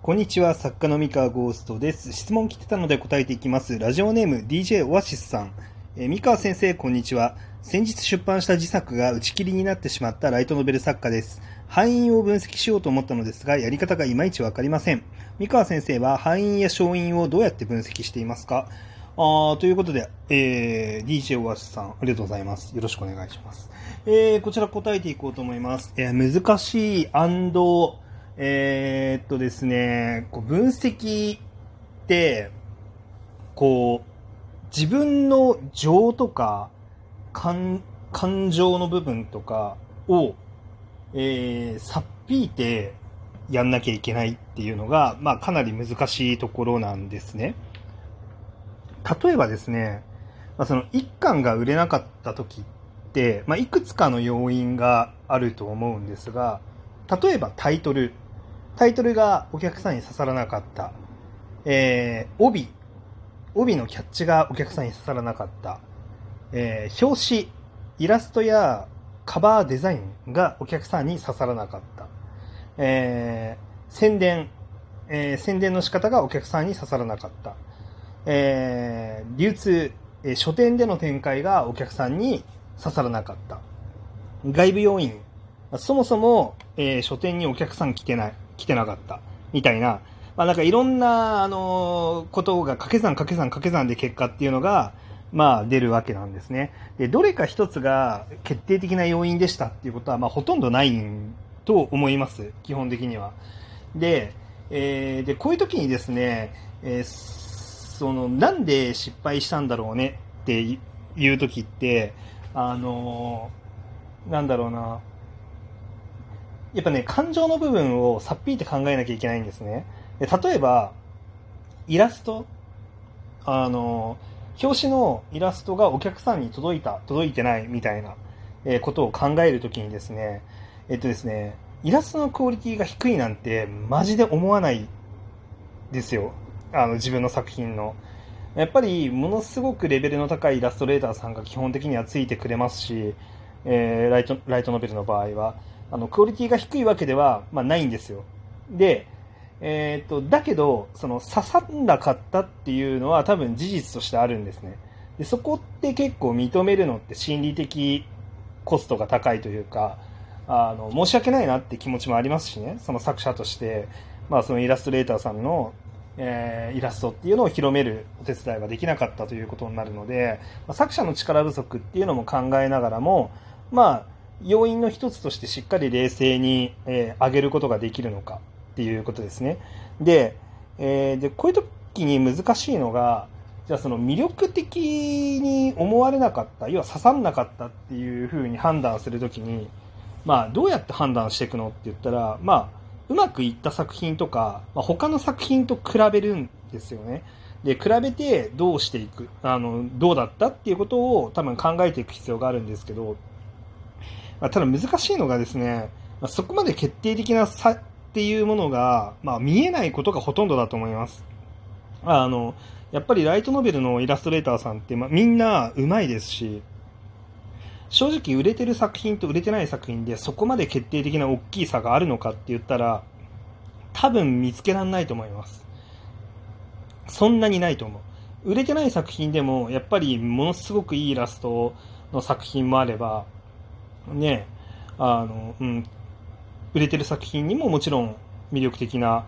こんにちは、作家の三河ゴーストです。質問来てたので答えていきます。ラジオネーム DJ オアシスさん。えー三河先生、こんにちは。先日出版した自作が打ち切りになってしまったライトノベル作家です。敗因を分析しようと思ったのですが、やり方がいまいちわかりません。三河先生は敗因や勝因をどうやって分析していますか？あーということで、えー DJ オアシスさん、ありがとうございます。よろしくお願いします。えーこちら答えていこうと思います。えー難しいえーっとですね、こう分析って、こう、自分の情とか、感、感情の部分とかを、えー、さっぴいてやんなきゃいけないっていうのが、まあかなり難しいところなんですね。例えばですね、まあ、その一巻が売れなかった時って、まあ、いくつかの要因があると思うんですが、例えばタイトル。タイトルがお客さんに刺さらなかった。えー、帯。帯のキャッチがお客さんに刺さらなかった。えー、表紙。イラストやカバーデザインがお客さんに刺さらなかった。えー、宣伝。えー宣伝の仕方がお客さんに刺さらなかった。えー流通、えー書店での展開がお客さんに刺さらなかった。外部要因。そもそも、えー書店にお客さん来てない、来てなかった。みたいな。まあなんかいろんな、あのことが掛け算掛け算掛け算で結果っていうのが、まあ出るわけなんですね。で、どれか一つが決定的な要因でしたっていうことは、まあほとんどないと思います。基本的には。で、えーで、こういう時にですね、えーその、なんで失敗したんだろうね？っていう時って、あのーなんだろうな、やっぱね、感情の部分をさっぴいて考えなきゃいけないんですね。で例えば、イラスト、あの表紙のイラストがお客さんに届いた、届いてないみたいな、えことを考えるときにですね、えっとですね、イラストのクオリティが低いなんてマジで思わないですよ。あの自分の作品の。やっぱりものすごくレベルの高いイラストレーターさんが基本的にはついてくれますし、えーライトライトノベルの場合はあのクオリティが低いわけでは、まあ、ないんですよ。で、えー、とだけどその刺さんなかったっていうのは多分事実としてあるんですね。でそこって結構認めるのって心理的コストが高いというかあの申し訳ないなって気持ちもありますしねその作者として、まあ、そのイラストレーターさんの、えーイラストっていうのを広めるお手伝いができなかったということになるので、まあ作者の力不足っていうのも考えながらも、まあ、要因の一つとしてしっかり冷静に、えー上げることができるのかっていうことですね。で、えーでこういう時に難しいのが、じゃあその魅力的に思われなかった、要は刺さんなかったっていうふうに判断するときに、まあどうやって判断していくのって言ったら、まあうまくいった作品とか、まあ、他の作品と比べるんですよね。で、比べてどうしていく、あの、どうだったっていうことを多分考えていく必要があるんですけど、まあ、ただ難しいのがですね、まあ、そこまで決定的な差っていうものが、まあ、見えないことがほとんどだと思います。あの、やっぱりライトノベルのイラストレーターさんって、まあ、みんな上手いですし、正直売れてる作品と売れてない作品でそこまで決定的な大きい差があるのかって言ったら、多分見つけられないと思います。そんなにないと思う。売れてない作品でも、やっぱりものすごくいいイラストの作品もあれば、ね、あの、うん、売れてる作品にももちろん魅力的な、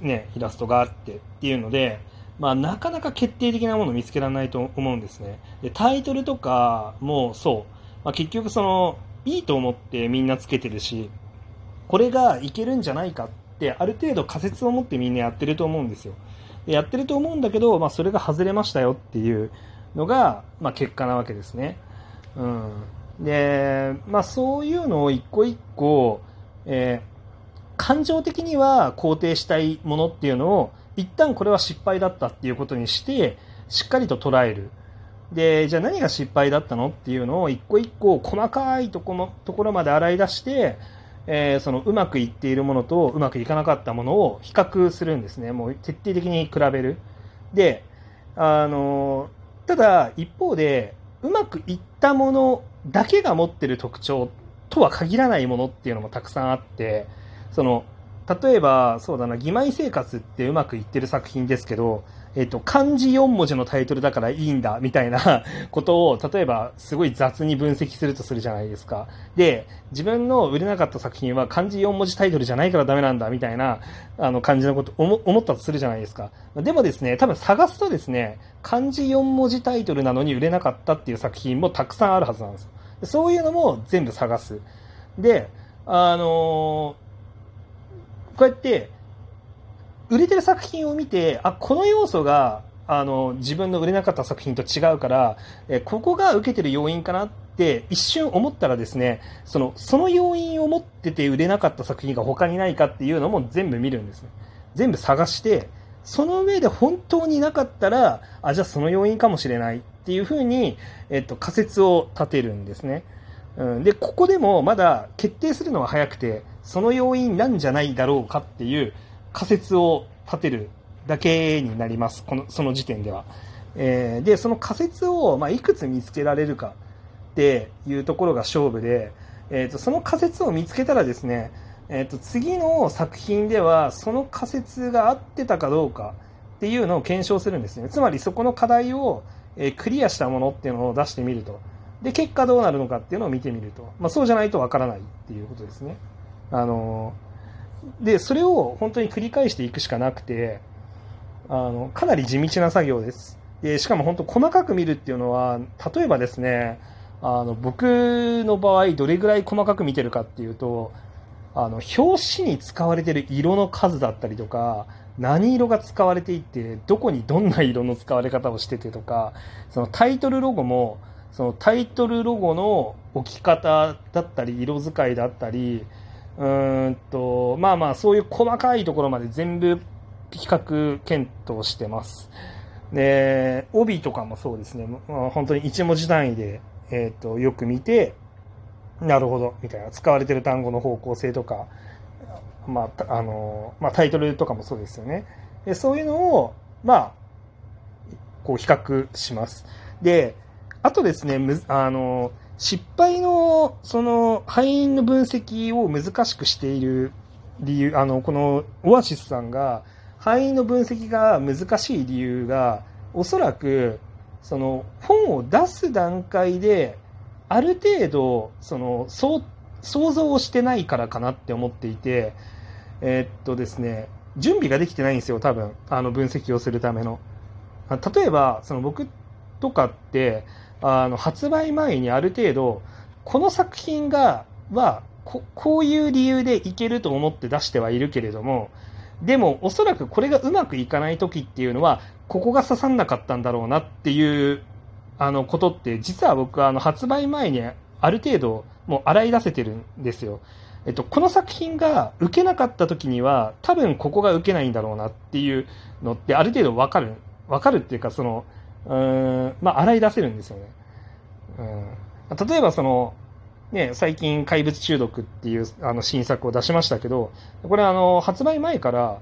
ね、イラストがあってっていうので、まあ、なかなか決定的なものを見つけられないと思うんですね。で、タイトルとかもそう。まあ、結局その、いいと思ってみんなつけてるし、これがいけるんじゃないかって、ある程度仮説を持ってみんなやってると思うんですよ。でやってると思うんだけど、まあ、それが外れましたよっていうのが、まあ、結果なわけですね。うん。で、まあ、そういうのを一個一個、えー感情的には肯定したいものっていうのを、一旦これは失敗だったっていうことにして、しっかりと捉える。で、じゃあ何が失敗だったのっていうのを一個一個細かいとこのところまで洗い出して、えーそのうまくいっているものとうまくいかなかったものを比較するんですね。もう徹底的に比べる。で、あの、ただ一方で、うまくいったものだけが持ってる特徴とは限らないものっていうのもたくさんあって、その、例えば、そうだな、義妹生活ってうまくいってる作品ですけど、えっと、漢字4文字のタイトルだからいいんだ、みたいな ことを、例えば、すごい雑に分析するとするじゃないですか。で、自分の売れなかった作品は漢字4文字タイトルじゃないからダメなんだ、みたいな、あの、感じのこと思、ったとするじゃないですか。でもですね、多分探すとですね、漢字4文字タイトルなのに売れなかったっていう作品もたくさんあるはずなんですよ。そういうのも全部探す。で、あのー、こうやって、売れてる作品を見て、あ、この要素が、あの、自分の売れなかった作品と違うから、えここが受けてる要因かなって一瞬思ったらですね、その、その要因を持ってて売れなかった作品が他にないかっていうのも全部見るんですね。全部探して、その上で本当になかったら、あ、じゃあその要因かもしれないっていうふうに、えっと、仮説を立てるんですね。うん、で、ここでもまだ決定するのは早くて、その要因なんじゃないだろうかっていう仮説を立てるだけになります。この、その時点では。えー、で、その仮説を、まあ、いくつ見つけられるかっていうところが勝負で、えーと、その仮説を見つけたらですね、えーと、次の作品ではその仮説が合ってたかどうかっていうのを検証するんですね。つまりそこの課題を、え、クリアしたものっていうのを出してみると。で、結果どうなるのかっていうのを見てみると。まあ、そうじゃないとわからないっていうことですね。あのーで、それを本当に繰り返していくしかなくて、あの、かなり地道な作業です。で、しかも本当細かく見るっていうのは、例えばですね、あの、僕の場合どれぐらい細かく見てるかっていうと、あの、表紙に使われてる色の数だったりとか、何色が使われていて、どこにどんな色の使われ方をしててとか、そのタイトルロゴも、そのタイトルロゴの置き方だったり、色使いだったり、うんと、まあまあ、そういう細かいところまで全部比較検討してます。で、帯とかもそうですね、まあ、本当に一文字単位で、えっ、ー、と、よく見て、なるほど、みたいな、使われてる単語の方向性とか、まあ、あの、まあ、タイトルとかもそうですよね。でそういうのを、まあ、こう比較します。で、あとですね、むあの、失敗の、その、敗因の分析を難しくしている理由、あの、このオアシスさんが、敗因の分析が難しい理由が、おそらく、その、本を出す段階で、ある程度、その、想像をしてないからかなって思っていて、えー、っとですね、準備ができてないんですよ、多分。あの、分析をするための。例えば、その僕とかって、あの発売前にある程度この作品がはここういう理由でいけると思って出してはいるけれどもでもおそらくこれがうまくいかない時っていうのはここが刺さんなかったんだろうなっていうあのことって実は僕はあの発売前にある程度もう洗い出せてるんですよ。えっと、この作品が受けなかった時には多分ここが受けないんだろうなっていうのってある程度わかる。わかるっていうかそのうん、まあ、洗い出せるんですよね。うん、例えばその、ね、最近怪物中毒っていうあの新作を出しましたけど、これあの、発売前から、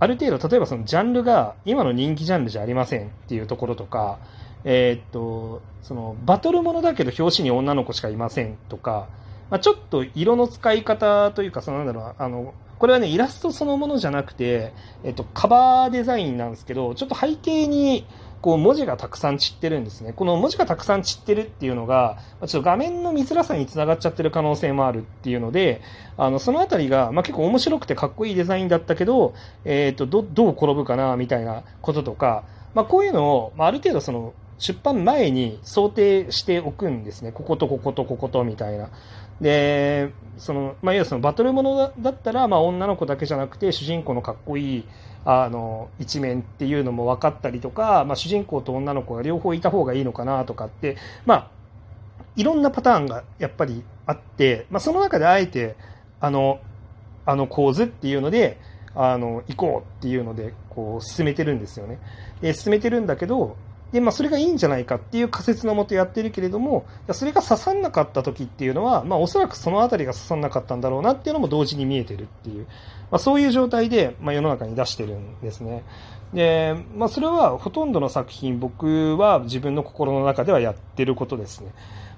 ある程度、例えばそのジャンルが今の人気ジャンルじゃありませんっていうところとか、えー、っと、そのバトルものだけど表紙に女の子しかいませんとか、まあ、ちょっと色の使い方というか、そのなんだろう、あの、これはね、イラストそのものじゃなくて、えっと、カバーデザインなんですけど、ちょっと背景に、こう文字がたくさん散ってるんですね。この文字がたくさん散ってるっていうのが、ちょっと画面の見づらさにつながっちゃってる可能性もあるっていうので、あの、そのあたりが、まあ、結構面白くてかっこいいデザインだったけど、えっ、ー、と、ど、どう転ぶかな、みたいなこととか、まあ、こういうのを、まあ、ある程度その、出版前に想定しておくんですね。こことこことこことみたいな。で、その、まあ、要はそのバトルものだったら、まあ、女の子だけじゃなくて、主人公のかっこいい、あの一面っていうのも分かったりとか、まあ、主人公と女の子が両方いた方がいいのかなとかって、まあ、いろんなパターンがやっぱりあって、まあ、その中であえてあのあの構図っていうのであの行こうっていうのでこう進めてるんですよね。で進めてるんだけどで、まあ、それがいいんじゃないかっていう仮説のもとやってるけれども、それが刺さんなかった時っていうのは、まあ、おそらくその辺りが刺さんなかったんだろうなっていうのも同時に見えてるっていう、まあ、そういう状態で、まあ、世の中に出してるんですね。で、まあ、それはほとんどの作品、僕は自分の心の中ではやってることですね。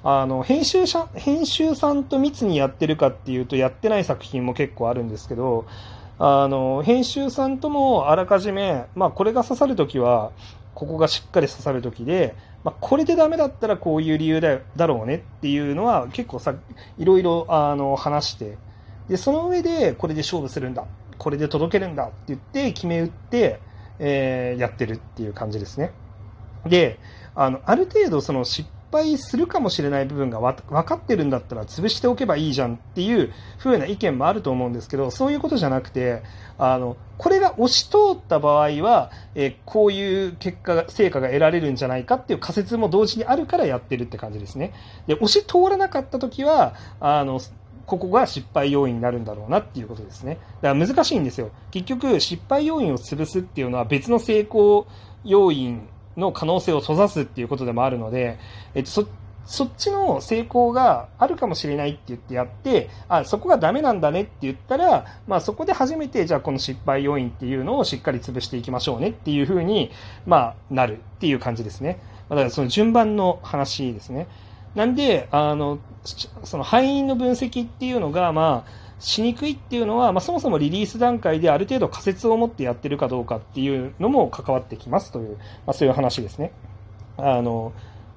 あの、編集者、編集さんと密にやってるかっていうと、やってない作品も結構あるんですけど、あの、編集さんともあらかじめ、まあ、これが刺さるときは、ここがしっかり刺さる時で、まあ、これでダメだったらこういう理由だだろうねっていうのは結構さ、いろいろあの話して、で、その上でこれで勝負するんだ、これで届けるんだって言って決め打って、えー、やってるっていう感じですね。で、あの、ある程度その失敗するかもしれない部分が分かってるんだったら潰しておけばいいじゃんっていう風な意見もあると思うんですけど、そういうことじゃなくて、あの、これが押し通った場合は、えこういう結果が、成果が得られるんじゃないかっていう仮説も同時にあるからやってるって感じですね。で、押し通らなかった時は、あの、ここが失敗要因になるんだろうなっていうことですね。だから難しいんですよ。結局、失敗要因を潰すっていうのは別の成功要因の可能性を閉ざすっていうことでもあるので、えっと、そそっちの成功があるかもしれないって言ってやって、あ、そこがダメなんだねって言ったら、まあそこで初めて、じゃあこの失敗要因っていうのをしっかり潰していきましょうねっていうふうに、まあなるっていう感じですね。だからその順番の話ですね。なんで、あの、その敗因の分析っていうのが、まあ、しにくいっていうのは、まあ、そもそもリリース段階である程度仮説を持ってやってるかどうかっていうのも関わってきますという、まあ、そういう話ですね。あの、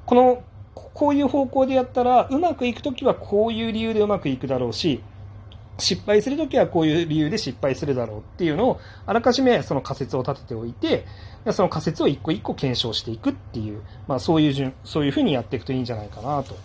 この、こういう方向でやったら、うまくいくときはこういう理由でうまくいくだろうし、失敗するときはこういう理由で失敗するだろうっていうのを、あらかじめその仮説を立てておいて、その仮説を一個一個検証していくっていう、まあそういう順、そういうふうにやっていくといいんじゃないかなと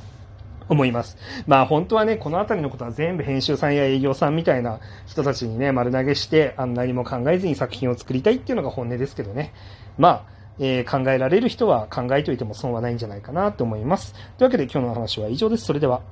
思います。まあ本当はね、この辺りのことは全部編集さんや営業さんみたいな人たちにね、丸投げして、あん何も考えずに作品を作りたいっていうのが本音ですけどね。まあ、えー、考えられる人は考えといても損はないんじゃないかなと思います。というわけで今日の話は以上です。それでは。